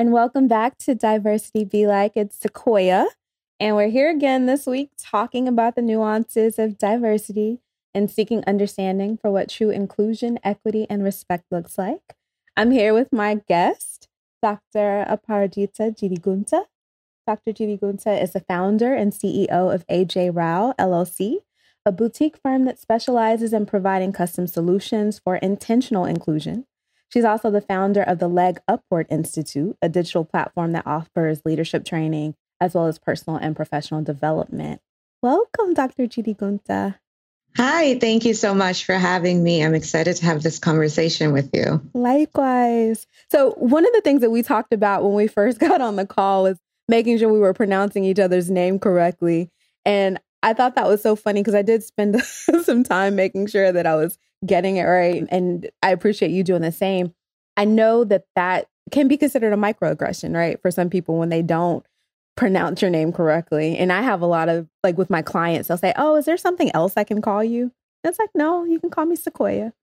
And welcome back to Diversity Be Like. It's Sequoia, and we're here again this week talking about the nuances of diversity and seeking understanding for what true inclusion, equity, and respect looks like. I'm here with my guest, Dr. Aparajita Jirigunta. Dr. Jirigunta is the founder and CEO of AJ Rao LLC, a boutique firm that specializes in providing custom solutions for intentional inclusion. She's also the founder of the Leg Upward Institute, a digital platform that offers leadership training as well as personal and professional development. Welcome, Dr. Jirigunta. Hi, thank you so much for having me. I'm excited to have this conversation with you. Likewise. So, one of the things that we talked about when we first got on the call was making sure we were pronouncing each other's name correctly. And I thought that was so funny because I did spend some time making sure that I was getting it right. And I appreciate you doing the same. I know that that can be considered a microaggression, right? For some people when they don't pronounce your name correctly. And I have a lot of like with my clients, they'll say, Oh, is there something else I can call you? And it's like, no, you can call me Sequoia.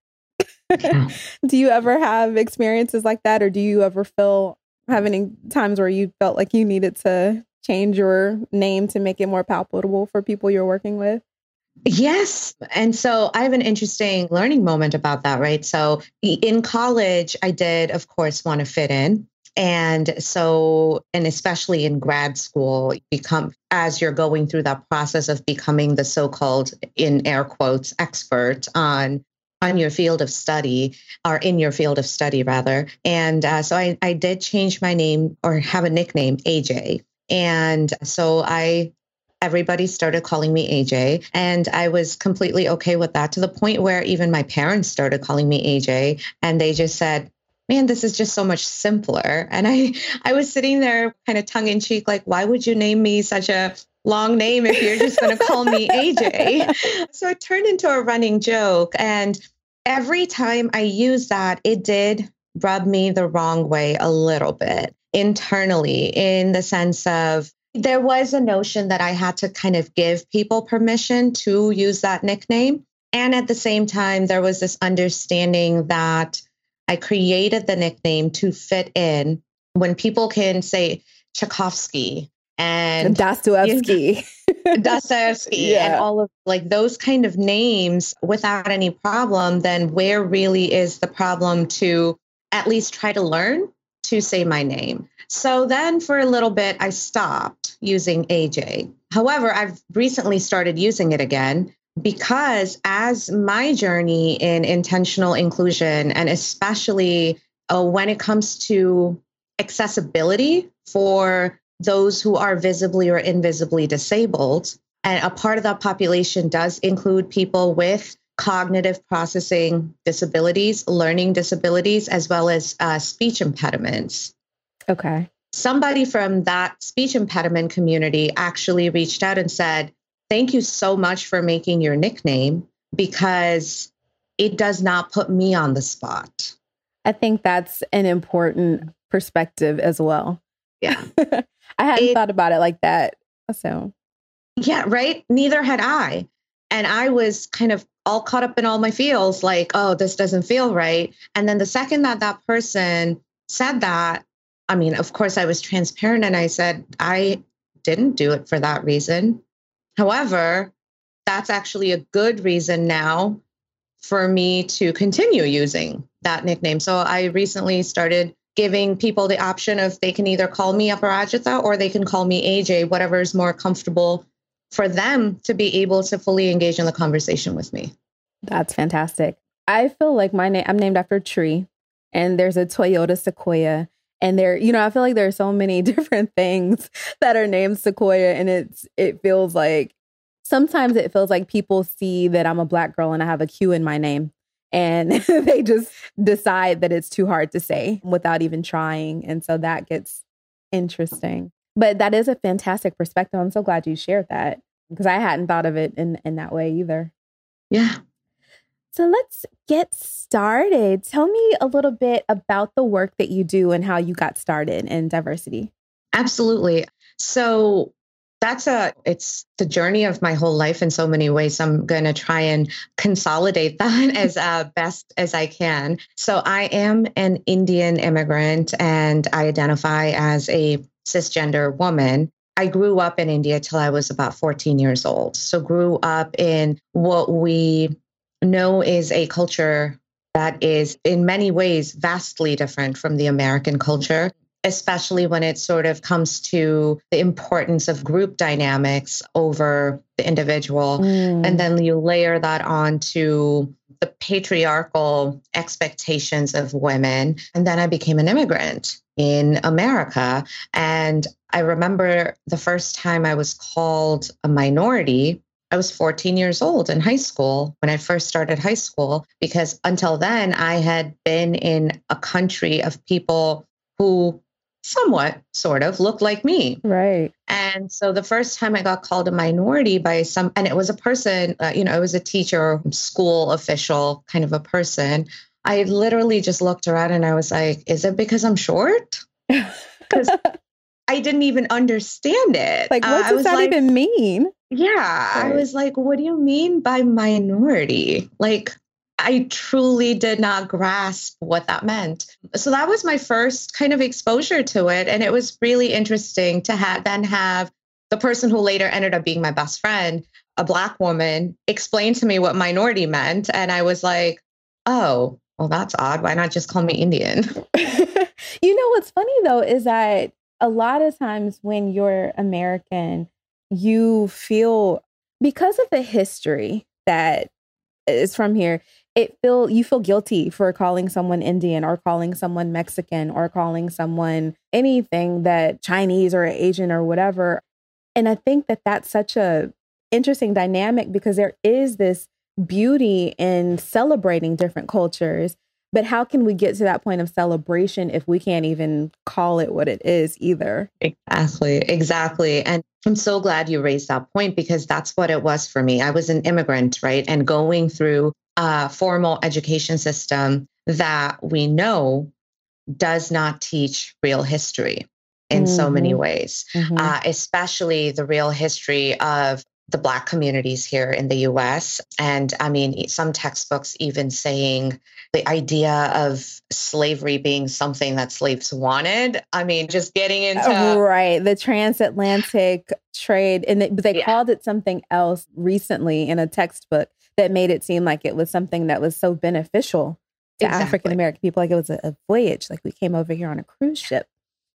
Hmm. do you ever have experiences like that? Or do you ever feel have any times where you felt like you needed to change your name to make it more palatable for people you're working with? Yes. And so I have an interesting learning moment about that, right? So in college, I did, of course, want to fit in. And so, and especially in grad school, become as you're going through that process of becoming the so-called, in air quotes, expert on on your field of study or in your field of study rather and uh, so I, I did change my name or have a nickname aj and so i everybody started calling me aj and i was completely okay with that to the point where even my parents started calling me aj and they just said man, this is just so much simpler. And I, I was sitting there kind of tongue in cheek, like, why would you name me such a long name if you're just going to call me AJ? So it turned into a running joke. And every time I used that, it did rub me the wrong way a little bit internally in the sense of there was a notion that I had to kind of give people permission to use that nickname. And at the same time, there was this understanding that I created the nickname to fit in when people can say Tchaikovsky and Dostoevsky, you know, Dostoevsky, yeah. and all of like those kind of names without any problem. Then where really is the problem to at least try to learn to say my name? So then for a little bit, I stopped using AJ. However, I've recently started using it again because as my journey in intentional inclusion, and especially uh, when it comes to accessibility for those who are visibly or invisibly disabled, and a part of that population does include people with cognitive processing disabilities, learning disabilities, as well as uh, speech impediments. Okay. Somebody from that speech impediment community actually reached out and said, thank you so much for making your nickname because it does not put me on the spot. I think that's an important perspective as well. Yeah. I hadn't it, thought about it like that. So, yeah, right. Neither had I. And I was kind of all caught up in all my feels like, oh, this doesn't feel right. And then the second that that person said that, I mean, of course, I was transparent and I said, I didn't do it for that reason. However, that's actually a good reason now for me to continue using that nickname. So I recently started giving people the option of they can either call me Aparajita or they can call me AJ, whatever is more comfortable for them to be able to fully engage in the conversation with me. That's fantastic. I feel like my name, I'm named after tree, and there's a Toyota Sequoia. And there, you know, I feel like there are so many different things that are named Sequoia, and it's it feels like sometimes it feels like people see that I'm a black girl and I have a Q in my name, and they just decide that it's too hard to say without even trying, and so that gets interesting. But that is a fantastic perspective. I'm so glad you shared that because I hadn't thought of it in in that way either. Yeah. So let's get started. Tell me a little bit about the work that you do and how you got started in diversity. Absolutely. So, that's a it's the journey of my whole life in so many ways i'm going to try and consolidate that as uh, best as i can so i am an indian immigrant and i identify as a cisgender woman i grew up in india till i was about 14 years old so grew up in what we know is a culture that is in many ways vastly different from the american culture especially when it sort of comes to the importance of group dynamics over the individual. Mm. And then you layer that on to the patriarchal expectations of women. And then I became an immigrant in America. And I remember the first time I was called a minority. I was 14 years old in high school when I first started high school, because until then I had been in a country of people who somewhat sort of looked like me. Right. And so the first time I got called a minority by some, and it was a person, uh, you know, it was a teacher, school official kind of a person. I literally just looked around and I was like, is it because I'm short? Because I didn't even understand it. Like, what uh, does that like, even mean? Yeah. Right. I was like, what do you mean by minority? Like, I truly did not grasp what that meant. So that was my first kind of exposure to it. And it was really interesting to have then have the person who later ended up being my best friend, a black woman, explain to me what minority meant. And I was like, oh, well, that's odd. Why not just call me Indian? you know what's funny though is that a lot of times when you're American, you feel because of the history that is from here, it feel you feel guilty for calling someone Indian or calling someone Mexican or calling someone anything that Chinese or Asian or whatever. And I think that that's such a interesting dynamic because there is this beauty in celebrating different cultures. But how can we get to that point of celebration if we can't even call it what it is either? Exactly, exactly. And I'm so glad you raised that point because that's what it was for me. I was an immigrant, right? And going through a formal education system that we know does not teach real history in mm-hmm. so many mm-hmm. ways, mm-hmm. uh, especially the real history of the Black communities here in the US. And I mean, some textbooks even saying the idea of slavery being something that slaves wanted. I mean, just getting uh, into. Right. The transatlantic trade. And they, they yeah. called it something else recently in a textbook that made it seem like it was something that was so beneficial to exactly. African American people. Like it was a, a voyage, like we came over here on a cruise ship.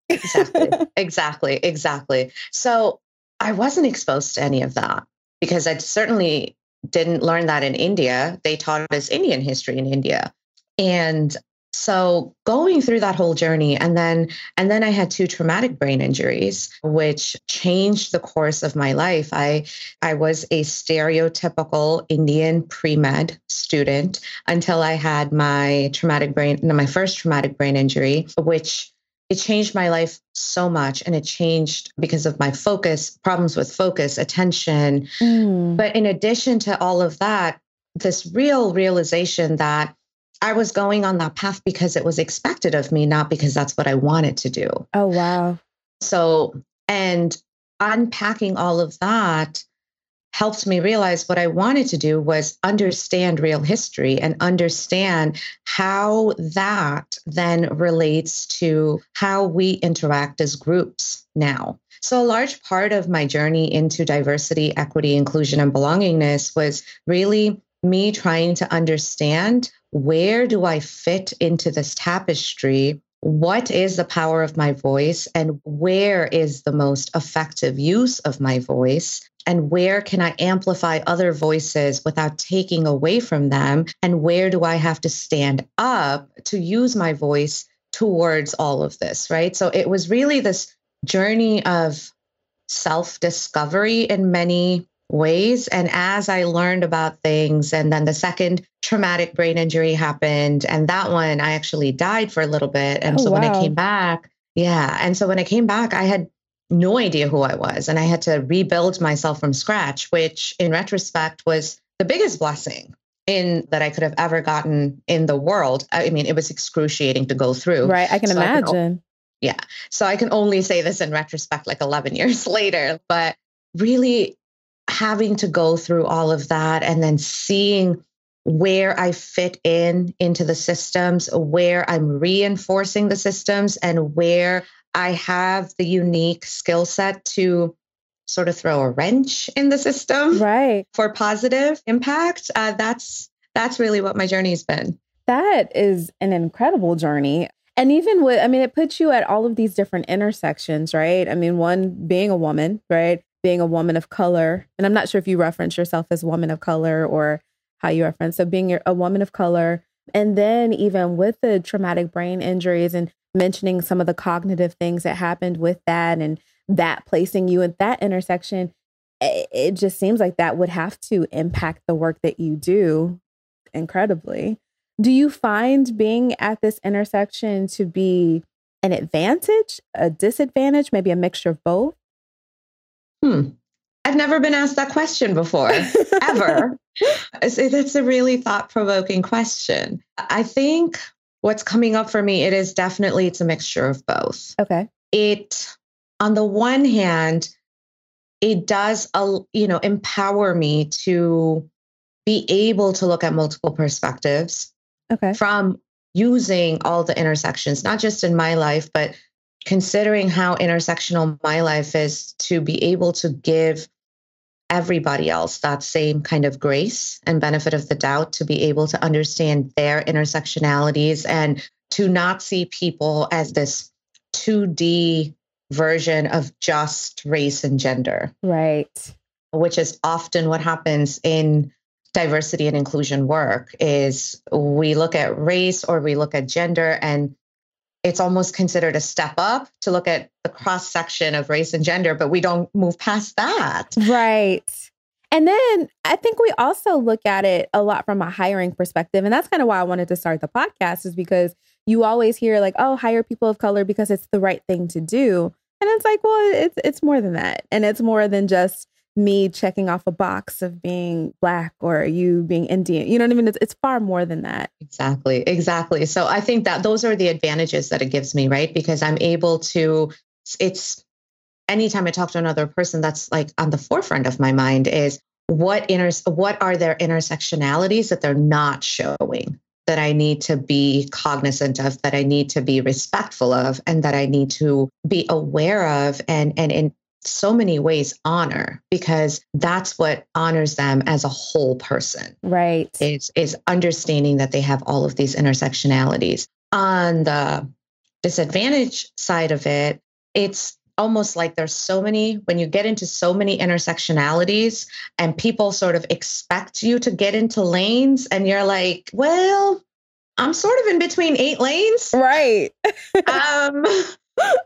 exactly. Exactly. Exactly. So I wasn't exposed to any of that because I certainly didn't learn that in India. They taught us Indian history in India. And so going through that whole journey and then and then i had two traumatic brain injuries which changed the course of my life i i was a stereotypical indian pre-med student until i had my traumatic brain my first traumatic brain injury which it changed my life so much and it changed because of my focus problems with focus attention mm. but in addition to all of that this real realization that I was going on that path because it was expected of me, not because that's what I wanted to do. Oh, wow. So, and unpacking all of that helped me realize what I wanted to do was understand real history and understand how that then relates to how we interact as groups now. So, a large part of my journey into diversity, equity, inclusion, and belongingness was really me trying to understand where do I fit into this tapestry? What is the power of my voice? And where is the most effective use of my voice? And where can I amplify other voices without taking away from them? And where do I have to stand up to use my voice towards all of this? Right. So it was really this journey of self discovery in many ways. And as I learned about things, and then the second traumatic brain injury happened, and that one I actually died for a little bit. And oh, so wow. when I came back, yeah. And so when I came back, I had no idea who I was, and I had to rebuild myself from scratch, which in retrospect was the biggest blessing in that I could have ever gotten in the world. I mean, it was excruciating to go through. Right. I can so imagine. I can, yeah. So I can only say this in retrospect, like 11 years later. But really having to go through all of that and then seeing where I fit in into the systems, where I'm reinforcing the systems, and where I have the unique skill set to sort of throw a wrench in the system right. for positive impact uh, that's that's really what my journey's been. That is an incredible journey. And even with i mean it puts you at all of these different intersections right? I mean one being a woman right? Being a woman of color and i'm not sure if you reference yourself as woman of color or how you reference so being a woman of color and then even with the traumatic brain injuries and mentioning some of the cognitive things that happened with that and that placing you at that intersection, it just seems like that would have to impact the work that you do incredibly. Do you find being at this intersection to be an advantage, a disadvantage, maybe a mixture of both? Hmm. I've never been asked that question before, ever. That's a really thought provoking question. I think what's coming up for me, it is definitely, it's a mixture of both. Okay. It on the one hand, it does, uh, you know, empower me to be able to look at multiple perspectives okay. from using all the intersections, not just in my life, but considering how intersectional my life is to be able to give everybody else that same kind of grace and benefit of the doubt to be able to understand their intersectionalities and to not see people as this 2D version of just race and gender. Right. Which is often what happens in diversity and inclusion work is we look at race or we look at gender and it's almost considered a step up to look at the cross section of race and gender but we don't move past that. Right. And then I think we also look at it a lot from a hiring perspective. And that's kind of why I wanted to start the podcast, is because you always hear, like, oh, hire people of color because it's the right thing to do. And it's like, well, it's it's more than that. And it's more than just me checking off a box of being black or you being Indian. You know what I mean? It's it's far more than that. Exactly. Exactly. So I think that those are the advantages that it gives me, right? Because I'm able to it's anytime I talk to another person that's like on the forefront of my mind is what inter what are their intersectionalities that they're not showing that I need to be cognizant of, that I need to be respectful of, and that I need to be aware of and and in so many ways honor because that's what honors them as a whole person. Right. Is is understanding that they have all of these intersectionalities. On the disadvantage side of it, it's almost like there's so many when you get into so many intersectionalities and people sort of expect you to get into lanes and you're like well i'm sort of in between eight lanes right um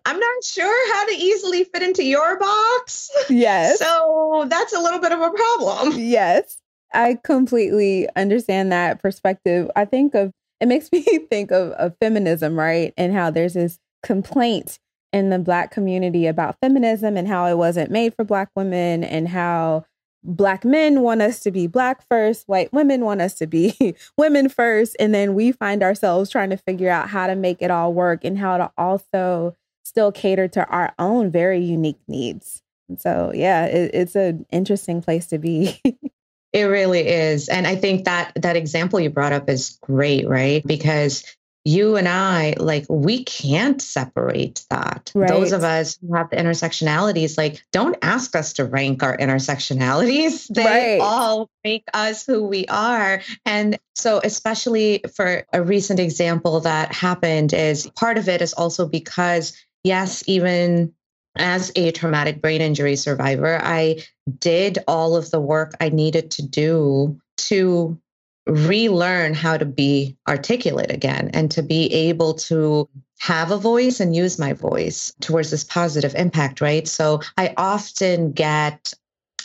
i'm not sure how to easily fit into your box. Yes. So that's a little bit of a problem. Yes. I completely understand that perspective. I think of it makes me think of, of feminism right? And how there's this complaint in the Black community about feminism and how it wasn't made for Black women and how Black men want us to be Black first, white women want us to be women first. And then we find ourselves trying to figure out how to make it all work and how to also still cater to our own very unique needs. And so, yeah, it, it's an interesting place to be. It really is. And I think that that example you brought up is great, right? Because you and I, like, we can't separate that. Right. Those of us who have the intersectionalities, like, don't ask us to rank our intersectionalities. They right. all make us who we are. And so, especially for a recent example that happened, is part of it is also because, yes, even as a traumatic brain injury survivor, I did all of the work I needed to do to relearn how to be articulate again and to be able to have a voice and use my voice towards this positive impact right? So i often get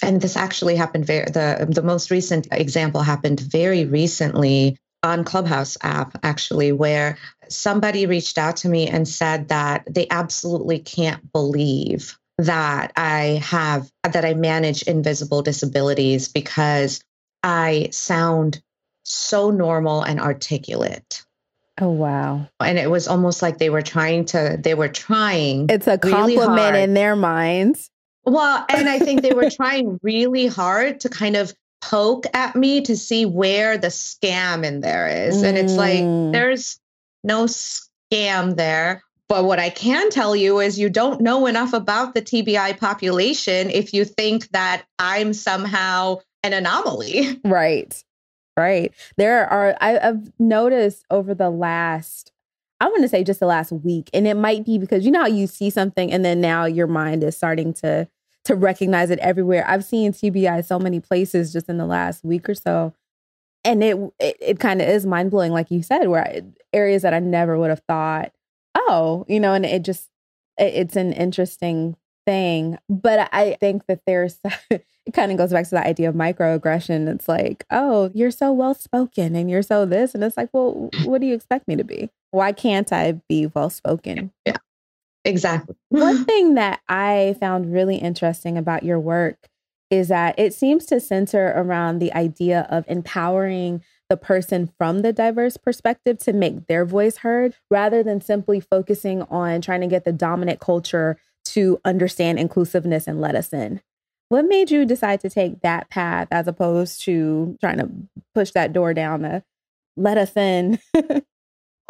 and this actually happened very the the most recent example happened very recently on clubhouse app actually where somebody reached out to me and said that they absolutely can't believe that i have that i manage invisible disabilities because i sound so normal and articulate. Oh wow. And it was almost like they were trying to they were trying It's a compliment really in their minds. Well, and I think they were trying really hard to kind of poke at me to see where the scam in there is. Mm. And it's like, mm. there's no scam there. But what I can tell you is you don't know enough about the TBI population if you think that I'm somehow an anomaly. Right. Right. There are, I, have noticed over the last, I want to say just the last week, and it might be because you know how you see something and then now your mind is starting to to recognize it everywhere. I've seen TBI so many places just in the last week or so. And it it, it kind of is mind blowing, like you said, where I, areas that I never would have thought, oh, you know, and it just it, it's an interesting thing. But I think that there's it kind of goes back to the idea of microaggression. It's like, oh, you're so well spoken and you're so this, and it's like, well, what do you expect me to be? Why can't I be well spoken? Yeah. Exactly. One thing that I found really interesting about your work is that it seems to center around the idea of empowering the person from the diverse perspective to make their voice heard rather than simply focusing on trying to get the dominant culture to understand inclusiveness and let us in. What made you decide to take that path as opposed to trying to push that door down to let us in?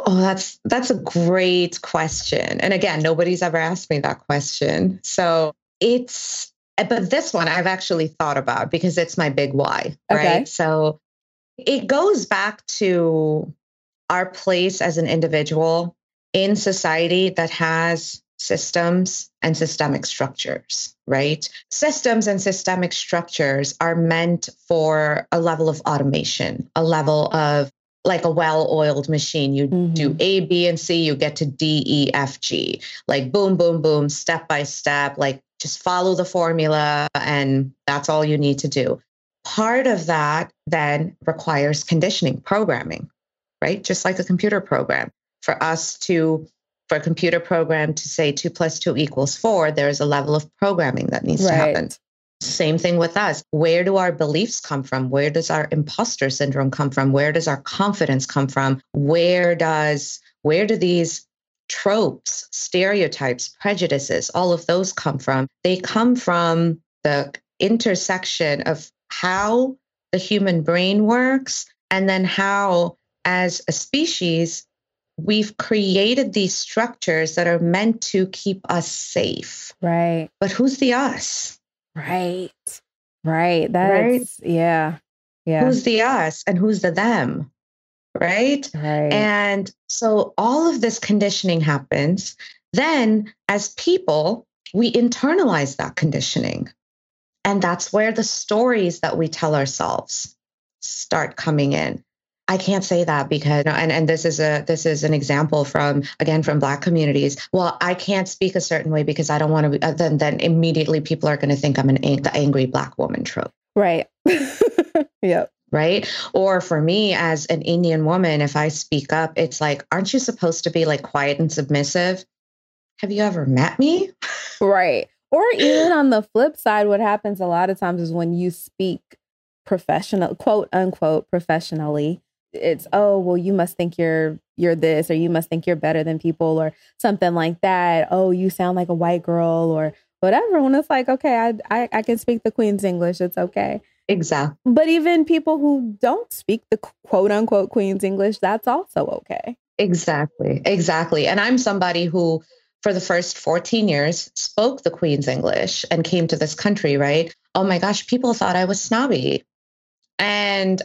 Oh, that's that's a great question. And again, nobody's ever asked me that question. So it's eh, but this one I've actually thought about because it's my big why, okay. right? So it goes back to our place as an individual in society that has systems and systemic structures, right? Systems and systemic structures are meant for a level of automation, a level of like a well-oiled machine. You mm-hmm. do A, B, and C, you get to D, E, F, G. Like boom, boom, boom, step by step. Like just follow the formula, and that's all you need to do. Part of that then requires conditioning, programming, right? Just like a computer program. For us to, for a computer program to say two plus two equals four, there is a level of programming that needs right. to happen. Same thing with us. Where do our beliefs come from? Where does our imposter syndrome come from? Where does our confidence come from? Where does where do these tropes, stereotypes, prejudices, all of those come from? They come from the intersection of how the human brain works and then how as a species we've created these structures that are meant to keep us safe. Right. But who's the us? Right. Right. That's right? yeah. Yeah. Who's the us and who's the them? Right? Right. And so all of this conditioning happens. Then as people, we internalize that conditioning. And that's where the stories that we tell ourselves start coming in. I can't say that because and and this is a this is an example from again from black communities. Well, I can't speak a certain way because I don't want to be uh, then then immediately people are going to think I'm an the angry black woman trope. Right. yep. Right. Or for me as an Indian woman, if I speak up, it's like, aren't you supposed to be like quiet and submissive? Have you ever met me? Right. Or even on the flip side, what happens a lot of times is when you speak professional, quote unquote, professionally, it's oh well you must think you're you're this or you must think you're better than people or something like that. Oh you sound like a white girl or whatever. When it's like okay I, I i, can speak the queen's english it's okay. Exactly but even people who don't speak the quote unquote queen's english that's also okay. Exactly exactly. And i'm somebody who for the first 14 years spoke the queen's english and came to this country right? Oh my gosh people thought i was snobby. And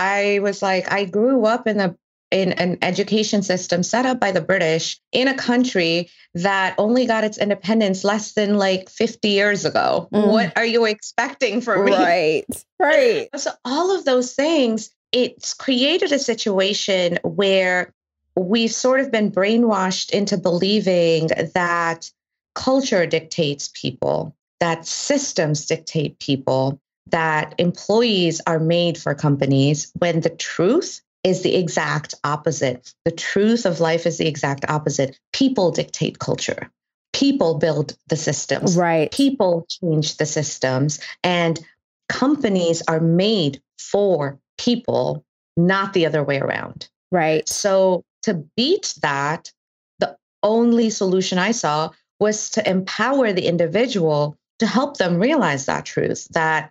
I was like, I grew up in a in an education system set up by the British in a country that only got its independence less than like 50 years ago. Mm. What are you expecting from me? Right. Right. So all of those things, it's created a situation where we've sort of been brainwashed into believing that culture dictates people, that systems dictate people, that employees are made for companies when the truth is the exact opposite. The truth of life is the exact opposite. People dictate culture. People build the systems. Right. People change the systems. And companies are made for people, not the other way around. Right. So to beat that, the only solution I saw was to empower the individual to help them realize that truth that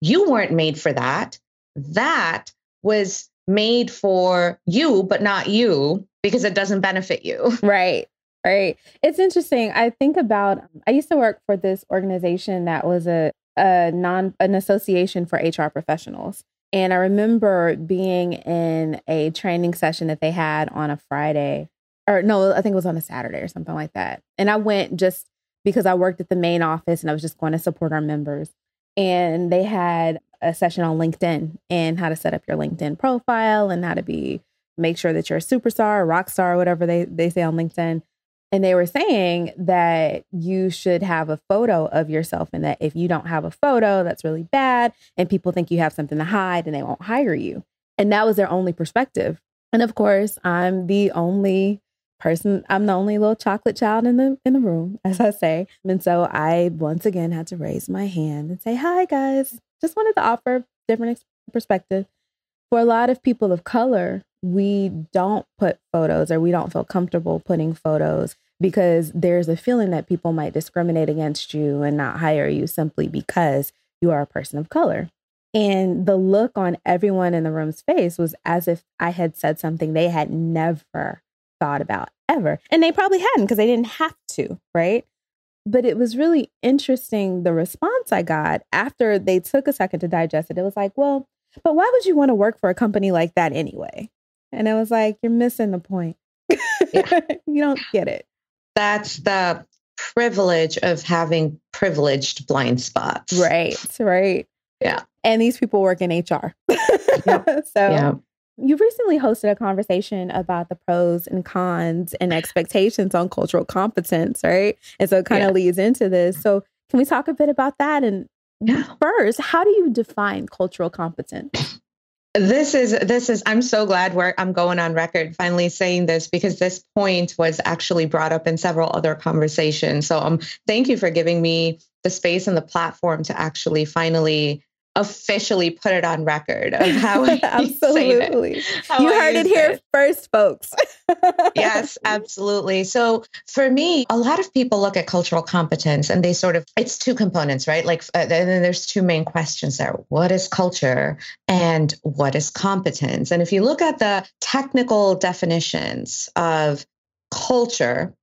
you weren't made for that. That was made for you, but not you because it doesn't benefit you. Right. Right. It's interesting. I think about I used to work for this organization that was a a non an association for HR professionals. And I remember being in a training session that they had on a Friday, or no, I think it was on a Saturday or something like that. And I went just because I worked at the main office and I was just going to support our members. And they had a session on LinkedIn and how to set up your LinkedIn profile and how to be make sure that you're a superstar, a rock star, whatever they, they say on LinkedIn. And they were saying that you should have a photo of yourself, and that if you don't have a photo, that's really bad. And people think you have something to hide and they won't hire you. And that was their only perspective. And of course, I'm the only person, I'm the only little chocolate child in the in the room, as I say. And so I once again had to raise my hand and say, Hi guys. Just wanted to offer different perspective. For a lot of people of color, we don't put photos or we don't feel comfortable putting photos because there's a feeling that people might discriminate against you and not hire you simply because you are a person of color. And the look on everyone in the room's face was as if I had said something they had never thought about ever. And they probably hadn't because they didn't have to, right? But it was really interesting the response I got after they took a second to digest it. It was like, well, but why would you want to work for a company like that anyway? And I was like, you're missing the point. Yeah. you don't get it. That's the privilege of having privileged blind spots. Right, right. Yeah. And these people work in HR. Yep. so yeah. You recently hosted a conversation about the pros and cons and expectations on cultural competence, right? And so it kind of yeah. leads into this. So can we talk a bit about that? And first, how do you define cultural competence? this is this is i'm so glad where i'm going on record finally saying this because this point was actually brought up in several other conversations so um thank you for giving me the space and the platform to actually finally officially put it on record of how absolutely. How you heard it here it. first folks. Yes absolutely. So for me a lot of people look at cultural competence and they sort of it's two components right? Like uh, and then there's two main questions there. What is culture and what is competence? And if you look at the technical definitions of culture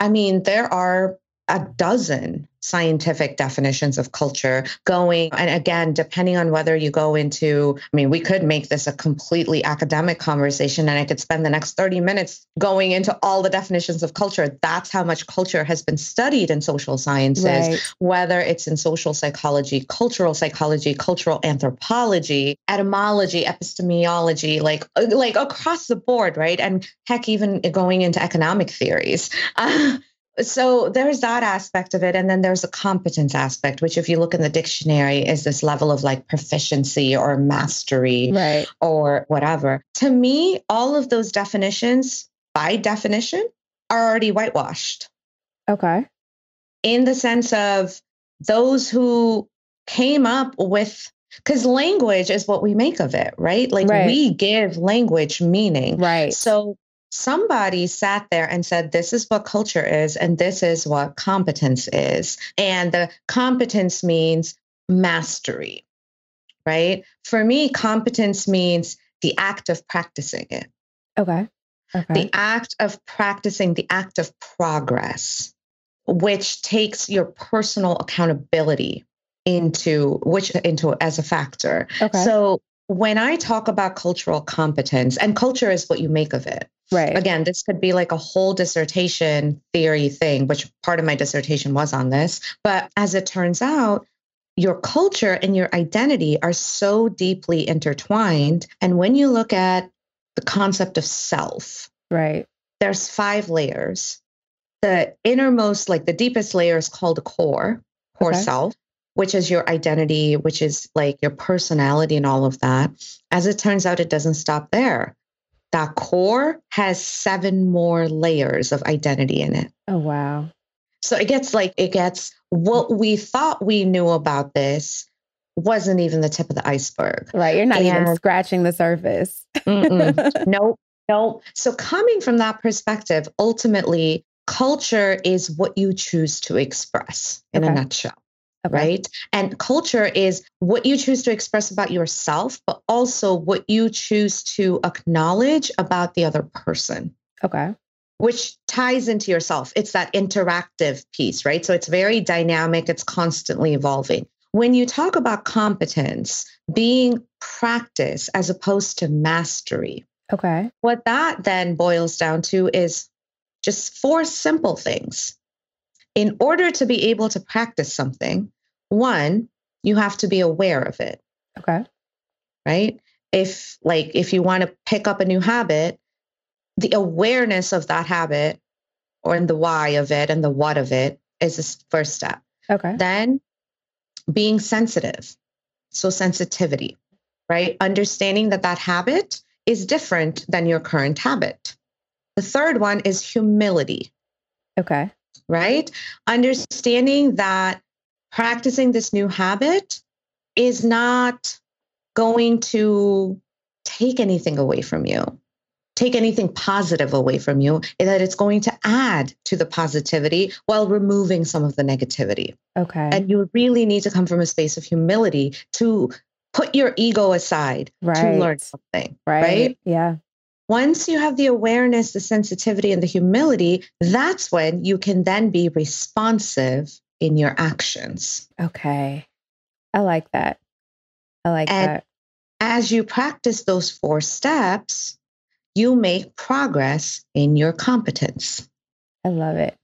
i mean there are a dozen scientific definitions of culture going. And again depending on whether you go into i mean we could make this a completely academic conversation and i could spend the next 30 minutes going into all the definitions of culture. That's how much culture has been studied in social sciences right. whether it's in social psychology cultural psychology cultural anthropology etymology epistemology like like across the board right? And heck even going into economic theories so there's that aspect of it and then there's a competence aspect which if you look in the dictionary is this level of like proficiency or mastery right. or whatever. To me all of those definitions by definition are already whitewashed. Okay. In the sense of those who came up with because language is what we make of it right? Like right. we give language meaning. Right. So somebody sat there and said, This is what culture is, and this is what competence is. And the competence means mastery, right? For me, competence means the act of practicing it. Okay. okay. The act of practicing, the act of progress, which takes your personal accountability into which into as a factor. Okay. So when I talk about cultural competence, and culture is what you make of it. Right. Again, this could be like a whole dissertation theory thing, which part of my dissertation was on this. But as it turns out, your culture and your identity are so deeply intertwined. And when you look at the concept of self, right, there's five layers. The innermost, like the deepest layer is called core, core okay. self which is your identity, which is like your personality and all of that. As it turns out, it doesn't stop there. That core has seven more layers of identity in it. Oh, wow. So it gets like, it gets what we thought we knew about this wasn't even the tip of the iceberg. Right. You're not and, even scratching the surface. nope. Nope. So coming from that perspective, ultimately, culture is what you choose to express in okay. a nutshell Okay. Right. And culture is what you choose to express about yourself, but also what you choose to acknowledge about the other person. Okay. Which ties into yourself. It's that interactive piece, right? So it's very dynamic, it's constantly evolving. When you talk about competence being practice as opposed to mastery, okay. What that then boils down to is just four simple things in order to be able to practice something, one, you have to be aware of it. Okay. Right? If like if you want to pick up a new habit, the awareness of that habit or in the why of it and the what of it is the first step. Okay. Then being sensitive. So sensitivity, right? Understanding that that habit is different than your current habit. The third one is humility. Okay right? Understanding that practicing this new habit is not going to take anything away from you, take anything positive away from you, and that it's going to add to the positivity while removing some of the negativity. Okay. And you really need to come from a space of humility to put your ego aside right. to learn something. Right. right? Yeah. Once you have the awareness, the sensitivity, and the humility, that's when you can then be responsive in your actions. Okay. I like that. I like and that. As you practice those four steps, you make progress in your competence. I love it.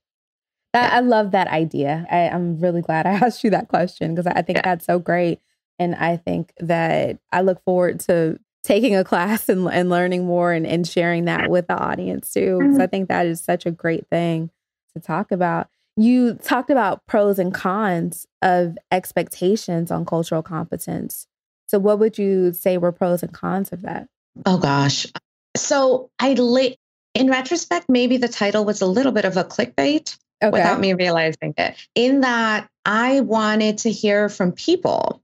That, yeah. I love that idea. I, am really glad I asked you that question because I think yeah. that's so great. And I think that I look forward to taking a class and, and learning more and, and sharing that with the audience too. Because mm-hmm. I think that is such a great thing to talk about. You talked about pros and cons of expectations on cultural competence. So, what would you say were pros and cons of that? Oh gosh. So, I li- in retrospect, maybe the title was a little bit of a clickbait okay. without me realizing it. In that, I wanted to hear from people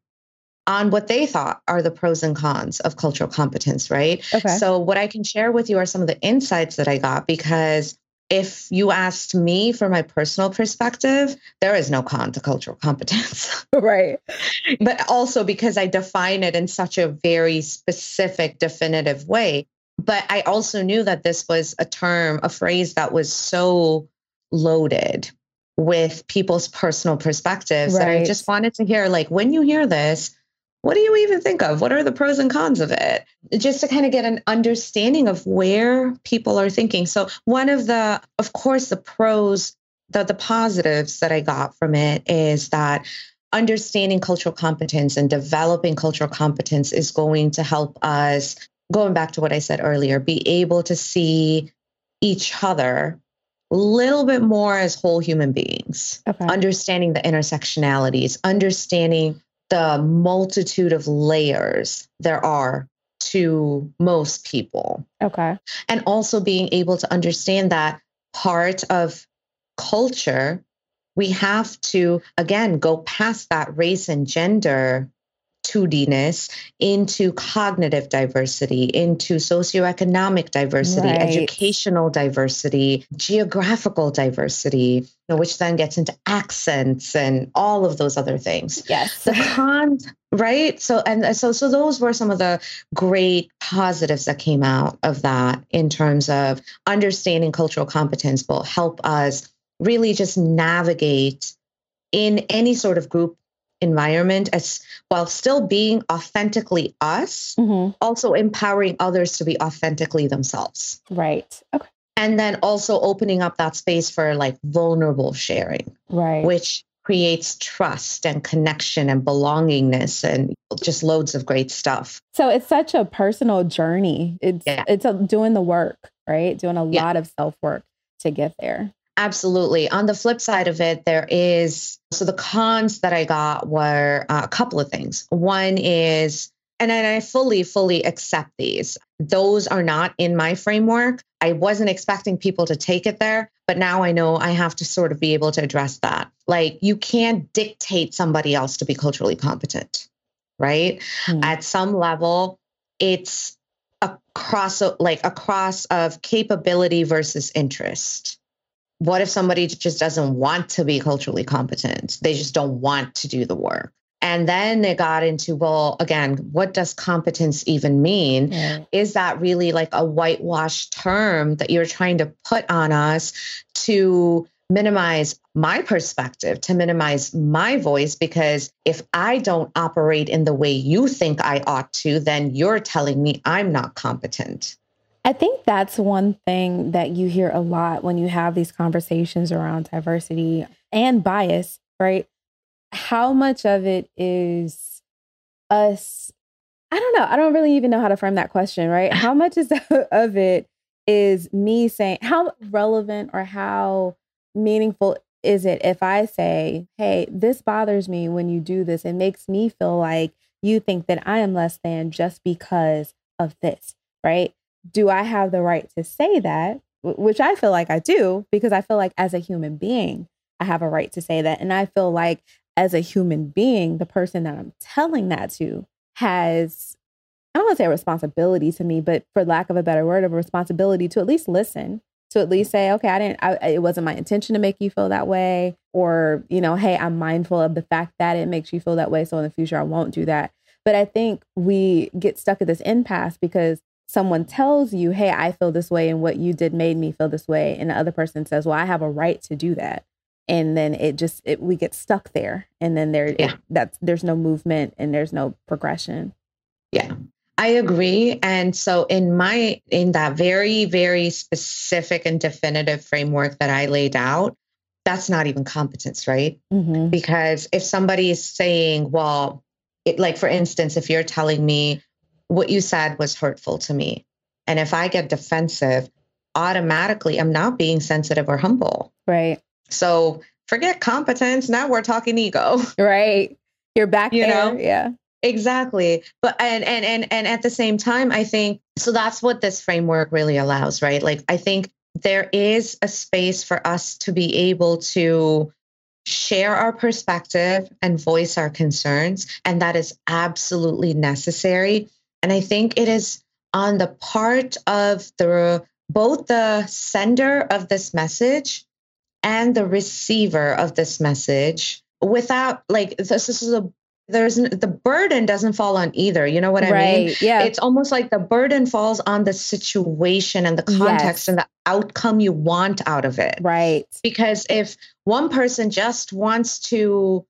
on what they thought are the pros and cons of cultural competence, right? Okay. So, what I can share with you are some of the insights that I got because if you asked me for my personal perspective, there is no con to cultural competence. right. But also because I define it in such a very specific, definitive way. But I also knew that this was a term, a phrase that was so loaded with people's personal perspectives right. that I just wanted to hear like, when you hear this, what do you even think of? What are the pros and cons of it? Just to kind of get an understanding of where people are thinking. So, one of the, of course, the pros, the, the positives that I got from it is that understanding cultural competence and developing cultural competence is going to help us, going back to what I said earlier, be able to see each other a little bit more as whole human beings, okay. understanding the intersectionalities, understanding the multitude of layers there are to most people. Okay. And also being able to understand that part of culture, we have to, again, go past that race and gender 2Dness into cognitive diversity, into socioeconomic diversity, right. educational diversity, geographical diversity, which then gets into accents and all of those other things. Yes. The cons, right? So and uh, so so those were some of the great positives that came out of that in terms of understanding cultural competence will help us really just navigate in any sort of group environment as while still being authentically us mm-hmm. also empowering others to be authentically themselves. Right. Okay. And then also opening up that space for like vulnerable sharing right. which creates trust and connection and belongingness and just loads of great stuff. So it's such a personal journey. It's yeah. it's a, doing the work right? Doing a yeah. lot of self work to get there Absolutely. On the flip side of it, there is so the cons that I got were uh, a couple of things. One is, and I fully, fully accept these. Those are not in my framework. I wasn't expecting people to take it there, but now I know I have to sort of be able to address that. Like, you can't dictate somebody else to be culturally competent, right? Mm-hmm. At some level, it's a cross, like a cross of capability versus interest what if somebody just doesn't want to be culturally competent? They just don't want to do the work. And then they got into, well, again, what does competence even mean? Yeah. Is that really like a whitewashed term that you're trying to put on us to minimize my perspective, to minimize my voice? Because if I don't operate in the way you think I ought to, then you're telling me I'm not competent. I think that's one thing that you hear a lot when you have these conversations around diversity and bias, right? How much of it is us? I don't know. I don't really even know how to frame that question, right? How much is of it is me saying, how relevant or how meaningful is it if I say, hey, this bothers me when you do this? It makes me feel like you think that I am less than just because of this, right? Do I have the right to say that? Which I feel like I do because I feel like as a human being, I have a right to say that. And I feel like as a human being, the person that I'm telling that to has, I don't want to say a responsibility to me, but for lack of a better word, of a responsibility to at least listen, to at least say, okay, I didn't, I, it wasn't my intention to make you feel that way. Or, you know, hey, I'm mindful of the fact that it makes you feel that way. So in the future, I won't do that. But I think we get stuck at this impasse because someone tells you, Hey, I feel this way, and what you did made me feel this way. And the other person says, Well, I have a right to do that. And then it just, it, we get stuck there. And then there, yeah. that's, there's no movement and there's no progression. Yeah. I agree. And so in my in that very, very specific and definitive framework that I laid out, that's not even competence, right? Mm-hmm. Because if somebody is saying, well, it, like for instance, if you're telling me, what you said was hurtful to me. And if I get defensive, automatically I'm not being sensitive or humble. Right. So forget competence. Now we're talking ego. Right. You're back you there. Know? Yeah. Exactly. But and and and and at the same time, I think so that's what this framework really allows, right? Like I think there is a space for us to be able to share our perspective and voice our concerns. And that is absolutely necessary. And I think it is on the part of the both the sender of this message and the receiver of this message without like this, this is a there's the burden doesn't fall on either you know what i right. mean yeah it's almost like the burden falls on the situation and the context yes. and the outcome you want out of it right because if one person just wants to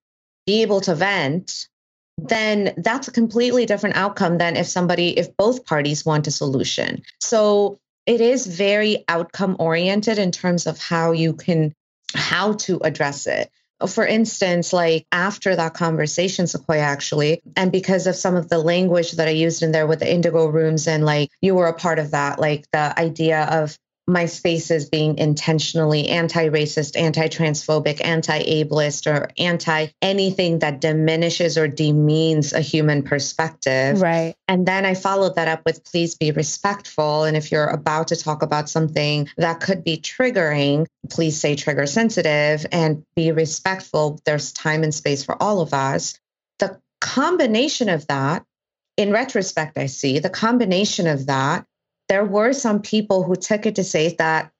be able to vent then that's a completely different outcome than if somebody, if both parties want a solution. So it is very outcome oriented in terms of how you can, how to address it. For instance, like after that conversation, Sequoia actually, and because of some of the language that I used in there with the indigo rooms, and like you were a part of that, like the idea of my space spaces being intentionally anti racist, anti transphobic, anti ableist, or anti anything that diminishes or demeans a human perspective. Right. And then I followed that up with please be respectful. And if you're about to talk about something that could be triggering, please say trigger sensitive and be respectful. There's time and space for all of us. The combination of that, in retrospect, I see the combination of that there were some people who took it to say that,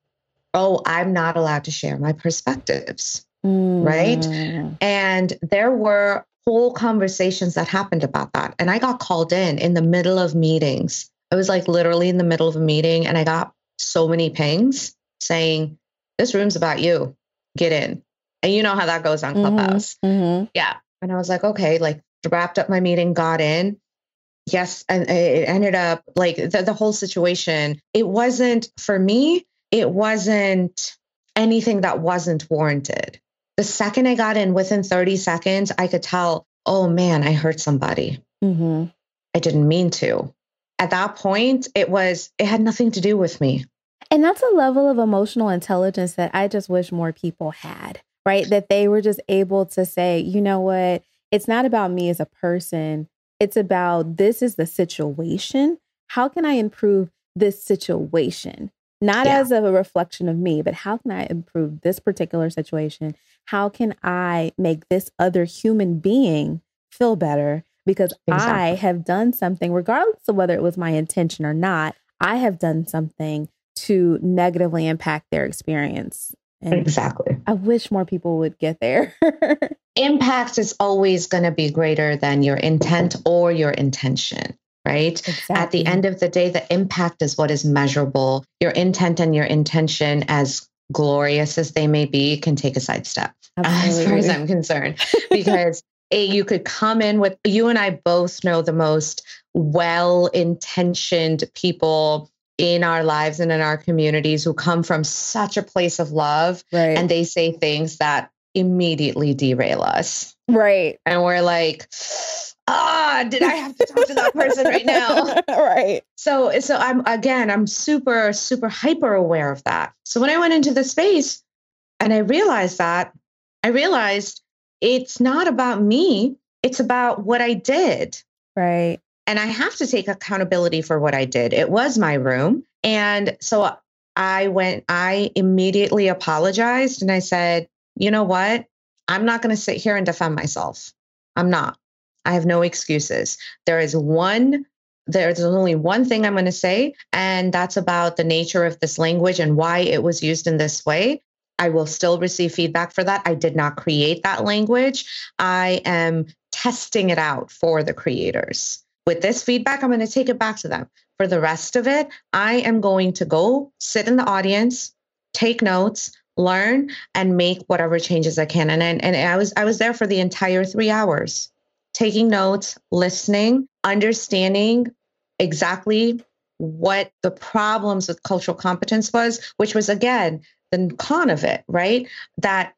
oh, I'm not allowed to share my perspectives. Mm. Right. And there were whole conversations that happened about that. And I got called in in the middle of meetings. I was like literally in the middle of a meeting and I got so many pings saying, This room's about you. Get in. And you know how that goes on. Clubhouse. Mm-hmm. Mm-hmm. Yeah. And I was like, okay, like wrapped up my meeting, got in yes and it ended up like the, the whole situation it wasn't for me it wasn't anything that wasn't warranted. The second i got in within 30 seconds i could tell oh man i hurt somebody. Mm-hmm. i didn't mean to. At that point it was it had nothing to do with me. And that's a level of emotional intelligence that i just wish more people had right? That they were just able to say you know what? It's not about me as a person it's about this is the situation. How can I improve this situation? Not yeah. as a reflection of me, but how can I improve this particular situation? How can I make this other human being feel better? Because exactly. I have done something, regardless of whether it was my intention or not, I have done something to negatively impact their experience And exactly. I wish more people would get there. Impact is always going to be greater than your intent or your intention right? Exactly. At the end of the day, the impact is what is measurable. Your intent and your intention, as glorious as they may be, can take a sidestep, as far as I'm concerned. Because a, you could come in with, you and I both know the most well intentioned people in our lives and in our communities who come from such a place of love right. and they say things that immediately derail us. Right. And we're like, ah, did I have to talk to that person right now? right. So, so I'm again, I'm super, super hyper aware of that. So when I went into the space and I realized that, I realized it's not about me. It's about what I did. Right. And I have to take accountability for what I did. It was my room. And so I went, I immediately apologized and I said, you know what? I'm not going to sit here and defend myself. I'm not. I have no excuses. There is one there's only one thing I'm going to say, and that's about the nature of this language and why it was used in this way. I will still receive feedback for that. I did not create that language. I am testing it out for the creators. With this feedback, I'm going to take it back to them. For the rest of it, I am going to go sit in the audience, take notes, learn, and make whatever changes I can. And, and, and I was I was there for the entire three hours taking notes, listening, understanding exactly what the problems with cultural competence was, which was again the con of it, right? That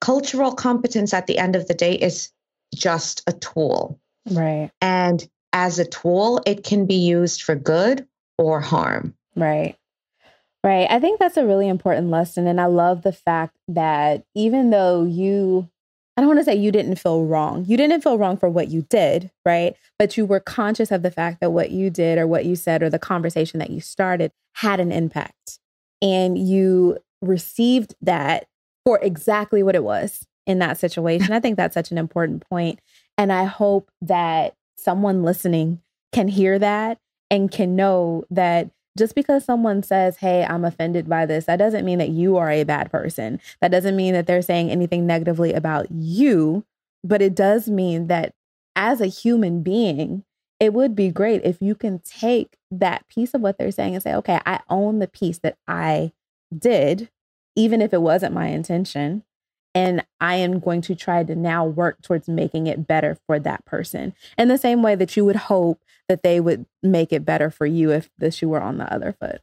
cultural competence at the end of the day is just a tool. Right. And as a tool, it can be used for good or harm. Right. Right. I think that's a really important lesson. And I love the fact that even though you I don't want to say you didn't feel wrong. You didn't feel wrong for what you did, right? But you were conscious of the fact that what you did or what you said or the conversation that you started had an impact. And you received that for exactly what it was in that situation. I think that's such an important point. And I hope that someone listening can hear that and can know that just because someone says, Hey, I'm offended by this, that doesn't mean that you are a bad person. That doesn't mean that they're saying anything negatively about you, but it does mean that as a human being, it would be great if you can take that piece of what they're saying and say, okay, I own the piece that I did, even if it wasn't my intention. And I am going to try to now work towards making it better for that person. In the same way that you would hope that they would make it better for you if the shoe were on the other foot.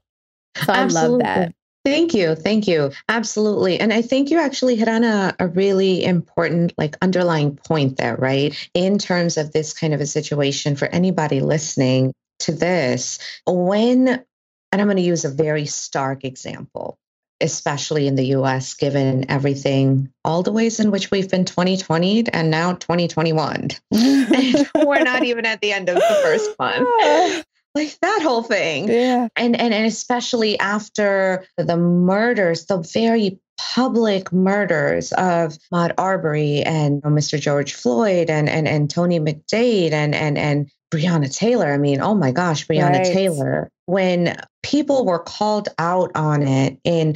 So I Absolutely. love that. Thank you. Thank you. Absolutely. And I think you actually hit on a, a really important, like, underlying point there, right? In terms of this kind of a situation for anybody listening to this, when, and I'm going to use a very stark example, especially in the US, given everything, all the ways in which we've been 2020 and now 2021. we're not even at the end of the first one. Like that whole thing. Yeah. And, and and especially after the murders, the very public murders of Ahmaud Arbery and Mr. George Floyd and and and Tony McDade and and and Breonna Taylor. I mean, oh my gosh, Breonna right. Taylor. When people were called out on it in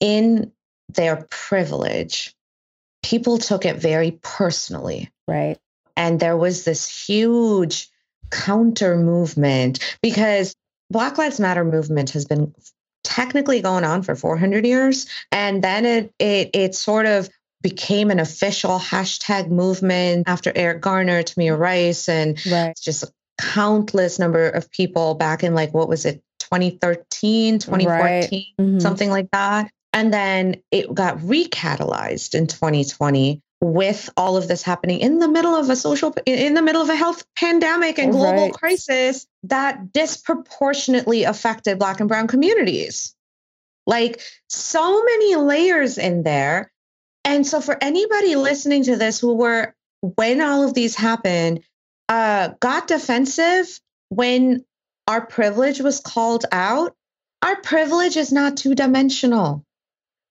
in their privilege, people took it very personally. Right. And there was this huge counter movement because Black Lives Matter movement has been technically going on for 400 years and then it it it sort of became an official hashtag movement after Eric Garner, Tamir Rice, and right. just a countless number of people back in like what was it, 2013, 2014, right. mm-hmm. something like that. And then it got recatalyzed in 2020 with all of this happening in the middle of a social in the middle of a health pandemic and global right. crisis that disproportionately affected black and brown communities like so many layers in there and so, for anybody listening to this who were, when all of these happened, uh, got defensive when our privilege was called out, our privilege is not two dimensional.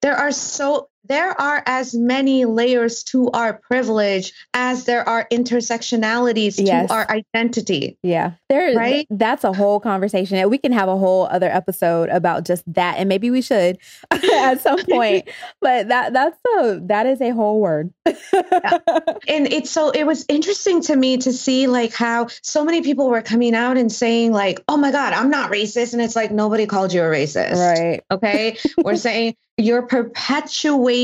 There are so, there are as many layers to our privilege as there are intersectionalities yes. to our identity. Yeah. There right? that's a whole conversation. And we can have a whole other episode about just that and maybe we should at some point. but that that's a that is a whole word. yeah. And it's so it was interesting to me to see like how so many people were coming out and saying like, "Oh my god, I'm not racist." And it's like nobody called you a racist. Right. Okay? we're saying you're perpetuating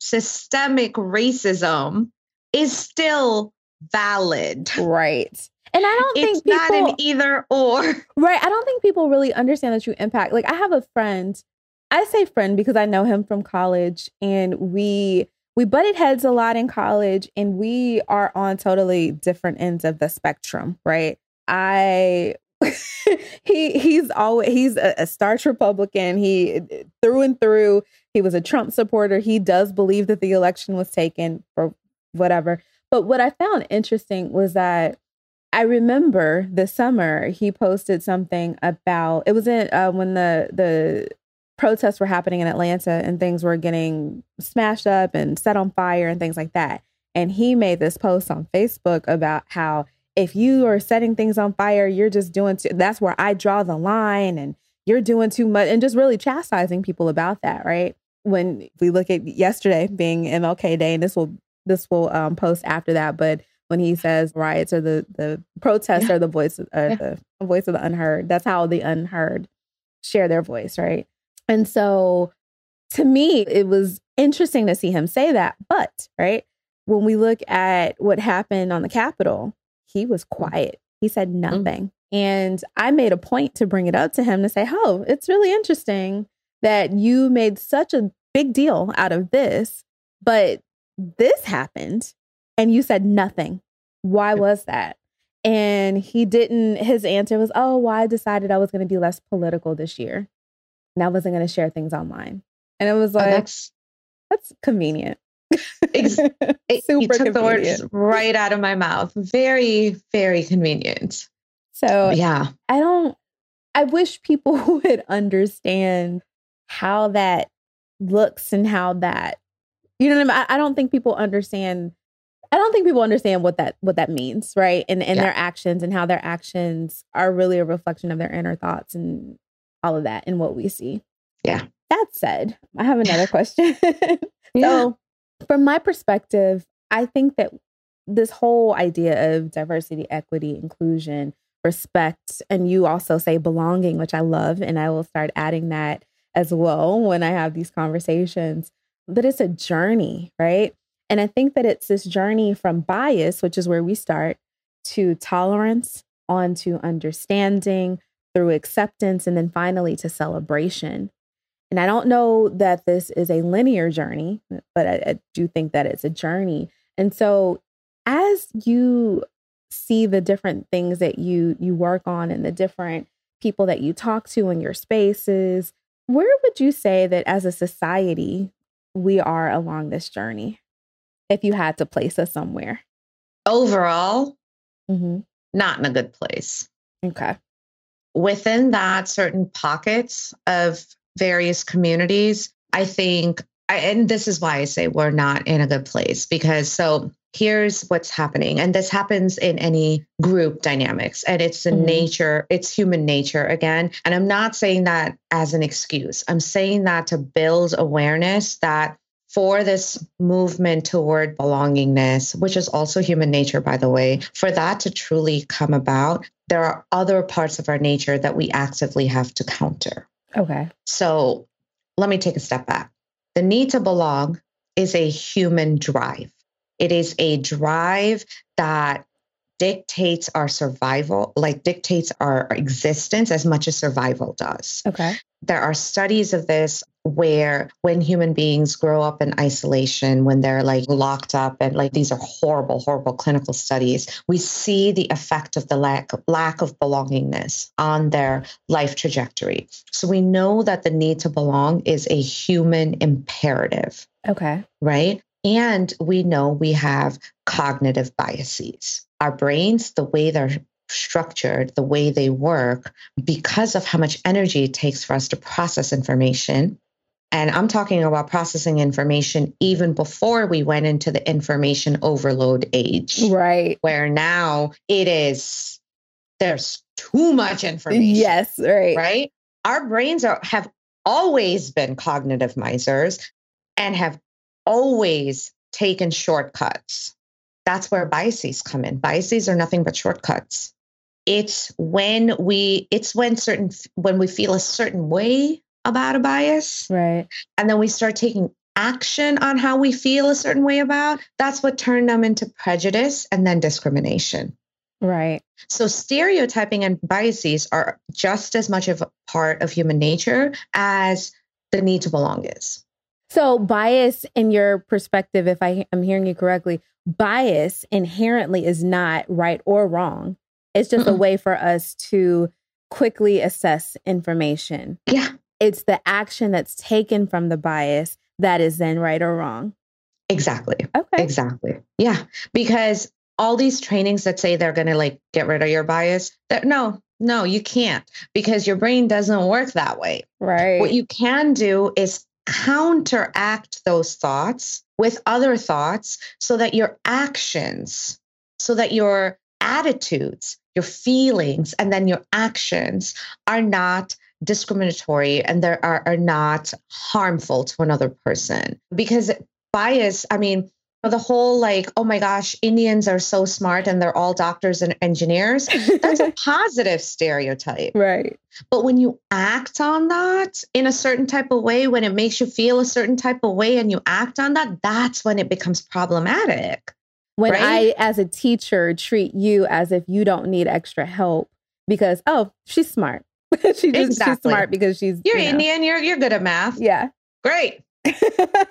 systemic racism is still valid. Right. And I don't it's think people, not an either or. Right. I don't think people really understand the true impact. Like I have a friend, I say friend because I know him from college and we we butted heads a lot in college and we are on totally different ends of the spectrum, right? I he he's always he's a, a starch Republican. He uh, through and through. He was a Trump supporter. He does believe that the election was taken for whatever. But what I found interesting was that I remember the summer he posted something about it was in uh, when the the protests were happening in Atlanta and things were getting smashed up and set on fire and things like that. And he made this post on Facebook about how if you are setting things on fire, you're just doing too, that's where I draw the line and you're doing too much and just really chastising people about that, right? When we look at yesterday being MLK Day, and this will this will um, post after that, but when he says riots are the the protests yeah. are the voice of, yeah. the voice of the unheard. That's how the unheard share their voice, right? And so to me, it was interesting to see him say that. But right when we look at what happened on the Capitol, he was quiet. He said mm. nothing. Mm-hmm. And I made a point to bring it up to him to say, Oh, it's really interesting that you made such a big deal out of this, but this happened and you said nothing. Why was that? And he didn't, his answer was, Oh, well, I decided I was going to be less political this year and I wasn't going to share things online. And it was oh, like, oh, that's, that's convenient. Ex- Super you took convenient. the words right out of my mouth. Very, very convenient. So yeah, I don't. I wish people would understand how that looks and how that you know what I mean. I, I don't think people understand. I don't think people understand what that what that means, right? And and yeah. their actions and how their actions are really a reflection of their inner thoughts and all of that and what we see. Yeah. That said, I have another question. yeah. So from my perspective, I think that this whole idea of diversity, equity, inclusion, respect, and you also say belonging, which I love, and I will start adding that as well when I have these conversations. But it's a journey, right? And I think that it's this journey from bias, which is where we start, to tolerance, on to understanding, through acceptance, and then finally to celebration. And I don't know that this is a linear journey, but I, I do think that it's a journey. And so as you see the different things that you you work on and the different people that you talk to in your spaces, where would you say that as a society we are along this journey? If you had to place us somewhere. Overall, mm-hmm. not in a good place. Okay. Within that, certain pockets of various communities, I think, I, and this is why I say we're not in a good place because so here's what's happening and this happens in any group dynamics and it's the mm-hmm. nature it's human nature again and i'm not saying that as an excuse i'm saying that to build awareness that for this movement toward belongingness which is also human nature by the way for that to truly come about there are other parts of our nature that we actively have to counter Okay. So let me take a step back. The need to belong is a human drive. It is a drive that dictates our survival, like dictates our existence as much as survival does. Okay. There are studies of this where when human beings grow up in isolation, when they're like locked up and like these are horrible, horrible clinical studies, we see the effect of the lack, lack of belongingness on their life trajectory. So we know that the need to belong is a human imperative. Okay. Right. And we know we have cognitive biases our brains, the way they're structured, the way they work, because of how much energy it takes for us to process information, And I'm talking about processing information even before we went into the information overload age. Right. Where now it is, there's too much information. Yes, right. Right. Our brains are have always been cognitive misers and have always taken shortcuts. That's where biases come in. Biases are nothing but shortcuts. It's when we, it's when certain, when we feel a certain way about a bias. Right. And then we start taking action on how we feel a certain way about, that's what turned them into prejudice and then discrimination. Right. So stereotyping and biases are just as much of a part of human nature as the need to belong is. So bias in your perspective, if I am hearing you correctly, bias inherently is not right or wrong. It's just Mm-mm. a way for us to quickly assess information. Yeah. It's the action that's taken from the bias that is then right or wrong. Exactly. Okay. Exactly. Yeah. Because all these trainings that say they're going to like get rid of your bias, that no, no, you can't because your brain doesn't work that way. Right. What you can do is counteract those thoughts with other thoughts so that your actions, so that your attitudes, your feelings, and then your actions are not discriminatory and there are, are not harmful to another person. Because bias, I mean, the whole like, oh my gosh, Indians are so smart and they're all doctors and engineers. That's a positive stereotype. Right. But when you act on that in a certain type of way, when it makes you feel a certain type of way and you act on that, that's when it becomes problematic. When right? I, as a teacher, treat you as if you don't need extra help because, oh, she's smart. she just, exactly. she's smart because she's you're you know. Indian, you're you're good at math. Yeah. Great.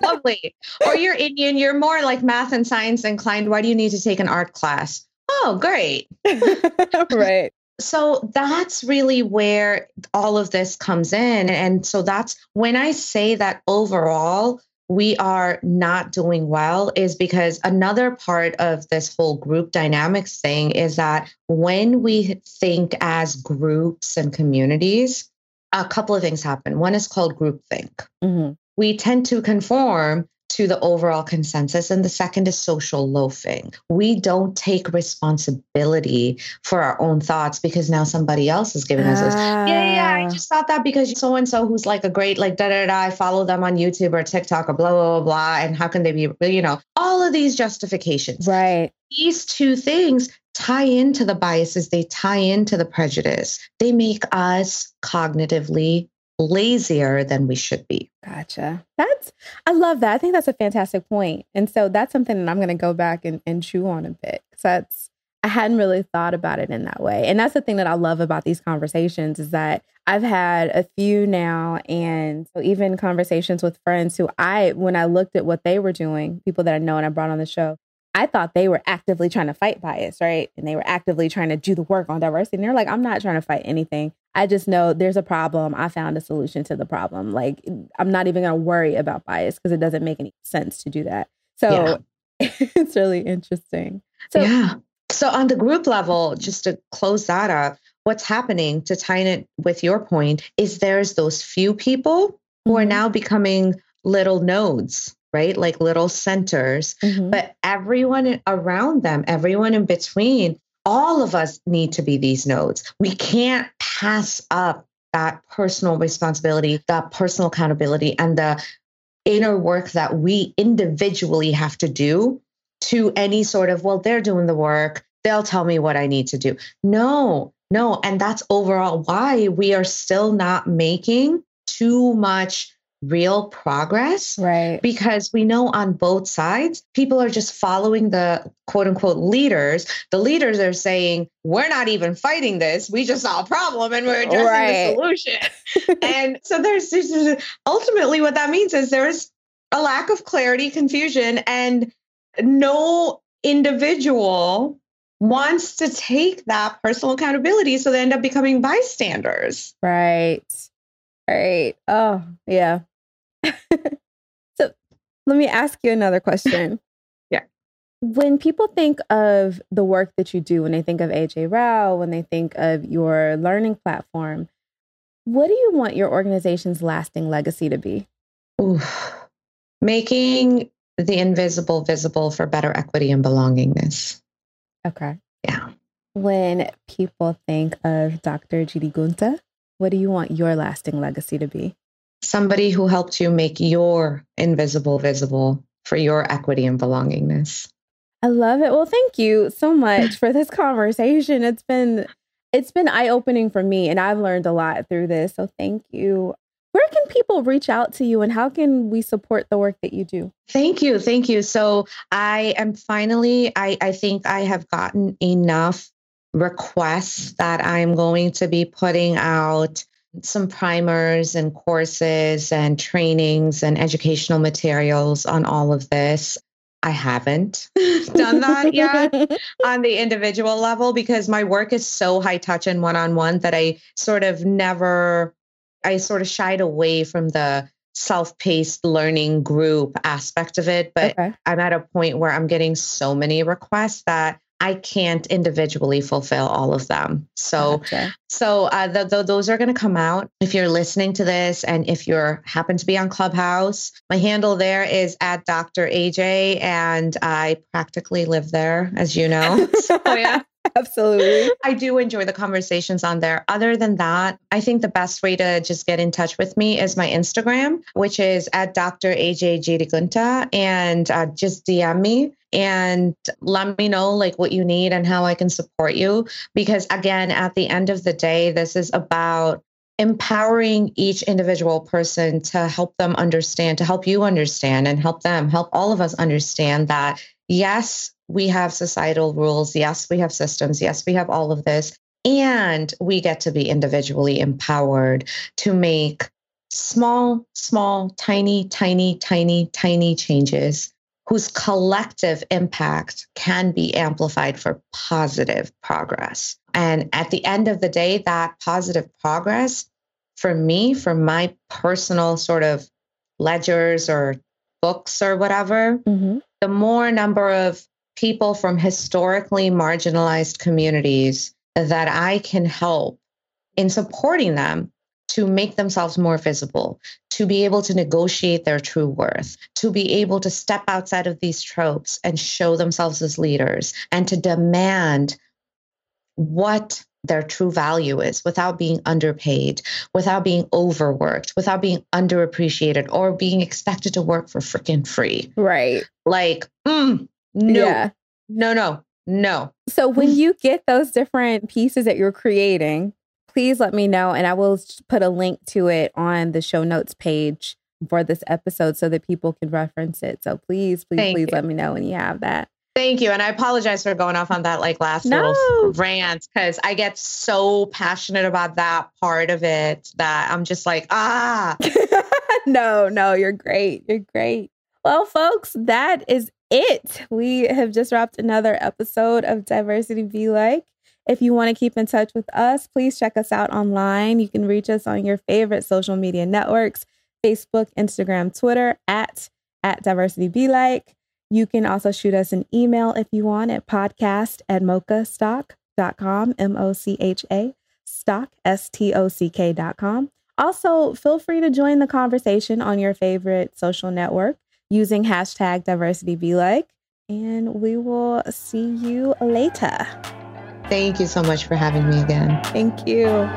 Lovely. Or you're Indian, you're more like math and science inclined. Why do you need to take an art class? Oh, great. right. So that's really where all of this comes in. And so that's when I say that overall, we are not doing well is because another part of this whole group dynamics thing is that when we think as groups and communities, a couple of things happen. One is called groupthink. Mm-hmm we tend to conform to the overall consensus. And the second is social loafing. We don't take responsibility for our own thoughts because now somebody else is giving us this. Yeah, yeah, I ah. just thought that because so and so who's like a great, like, da da da, I follow them on YouTube or TikTok or blah, blah, blah, blah. And how can they be, you know, all of these justifications. Right. These two things tie into the biases, they tie into the prejudice. They make us cognitively lazier than we should be. Gotcha. That's, I love that. I think that's a fantastic point. And so that's something that I'm going to go back and, and chew on a bit. Cause that's, I hadn't really thought about it in that way. And that's the thing that I love about these conversations is that I've had a few now and so even conversations with friends who I when I looked at what they were doing, people that I know and I brought on the show, I thought they were actively trying to fight bias, right? And they were actively trying to do the work on diversity. And they're like, I'm not trying to fight anything. I just know there's a problem. I found a solution to the problem. Like, I'm not even going to worry about bias because it doesn't make any sense to do that. So yeah. it's really interesting. So, yeah. So, on the group level, just to close that up, what's happening to tie it with your point is there's those few people who are mm-hmm. now becoming little nodes right? Like little centers, mm-hmm. but everyone around them, everyone in between, all of us need to be these nodes. We can't pass up that personal responsibility, that personal accountability, and the inner work that we individually have to do to any sort of, well, they're doing the work, they'll tell me what I need to do. No, no. And that's overall why we are still not making too much real progress. Right. Because we know on both sides, people are just following the quote unquote leaders. The leaders are saying, we're not even fighting this. We just saw a problem and we're addressing right. the solution. and so there's, there's ultimately what that means is there's a lack of clarity, confusion, and no individual wants to take that personal accountability. So they end up becoming bystanders. Right. Right. Oh, yeah. so let me ask you another question. yeah. When people think of the work that you do, when they think of AJ Rao, when they think of your learning platform, what do you want your organization's lasting legacy to be? Oof. Making the invisible visible for better equity and belongingness. Okay. Yeah. When people think of Dr. Jirigunta, what do you want your lasting legacy to be? Somebody who helped you make your invisible visible for your equity and belongingness. I love it. Well, thank you so much for this conversation. It's been it's been eye-opening for me and I've learned a lot through this. So thank you. Where can people reach out to you and how can we support the work that you do? Thank you. Thank you. So I am finally I I think I have gotten enough requests that I'm going to be putting out some primers and courses and trainings and educational materials on all of this. I haven't done that yet on the individual level because my work is so high touch and one on one that I sort of never, I sort of shied away from the self paced learning group aspect of it. But okay. I'm at a point where I'm getting so many requests that I can't individually fulfill all of them. So, gotcha. so uh, those are going to come out. If you're listening to this, and if you're happen to be on Clubhouse, my handle there is at Dr. AJ, and I practically live there, as you know. so yeah. Absolutely. I do enjoy the conversations on there. Other than that, I think the best way to just get in touch with me is my Instagram, which is at Dr. AJ Jirigunta, and uh, just DM me and let me know like what you need and how I can support you. Because again, at the end of the day, this is about empowering each individual person to help them understand, to help you understand and help them, help all of us understand that yes, we have societal rules. Yes, we have systems. Yes, we have all of this. And we get to be individually empowered to make small, small, tiny, tiny, tiny, tiny changes whose collective impact can be amplified for positive progress. And at the end of the day, that positive progress for me, for my personal sort of ledgers or books or whatever, mm-hmm. the more number of people from historically marginalized communities that I can help in supporting them to make themselves more visible, to be able to negotiate their true worth, to be able to step outside of these tropes and show themselves as leaders, and to demand what their true value is without being underpaid, without being overworked, without being underappreciated, or being expected to work for freaking free. Right. Like, mm, no, yeah. no, no, no. So when you get those different pieces that you're creating, please let me know. And I will put a link to it on the show notes page for this episode so that people can reference it. So please, please, Thank please you. let me know when you have that. Thank you. And I apologize for going off on that like last no. little rant because I get so passionate about that part of it that I'm just like, ah. no, no, you're great. You're great. Well, folks, that is it. We have just wrapped another episode of Diversity Be Like. If you want to keep in touch with us, please check us out online. You can reach us on your favorite social media networks Facebook, Instagram, Twitter at, at Diversity Be Like. You can also shoot us an email if you want at podcast at mochastock.com, M O C H A, stock, S T O C K.com. Also, feel free to join the conversation on your favorite social network using hashtag diversity be like, and we will see you later. Thank you so much for having me again. Thank you.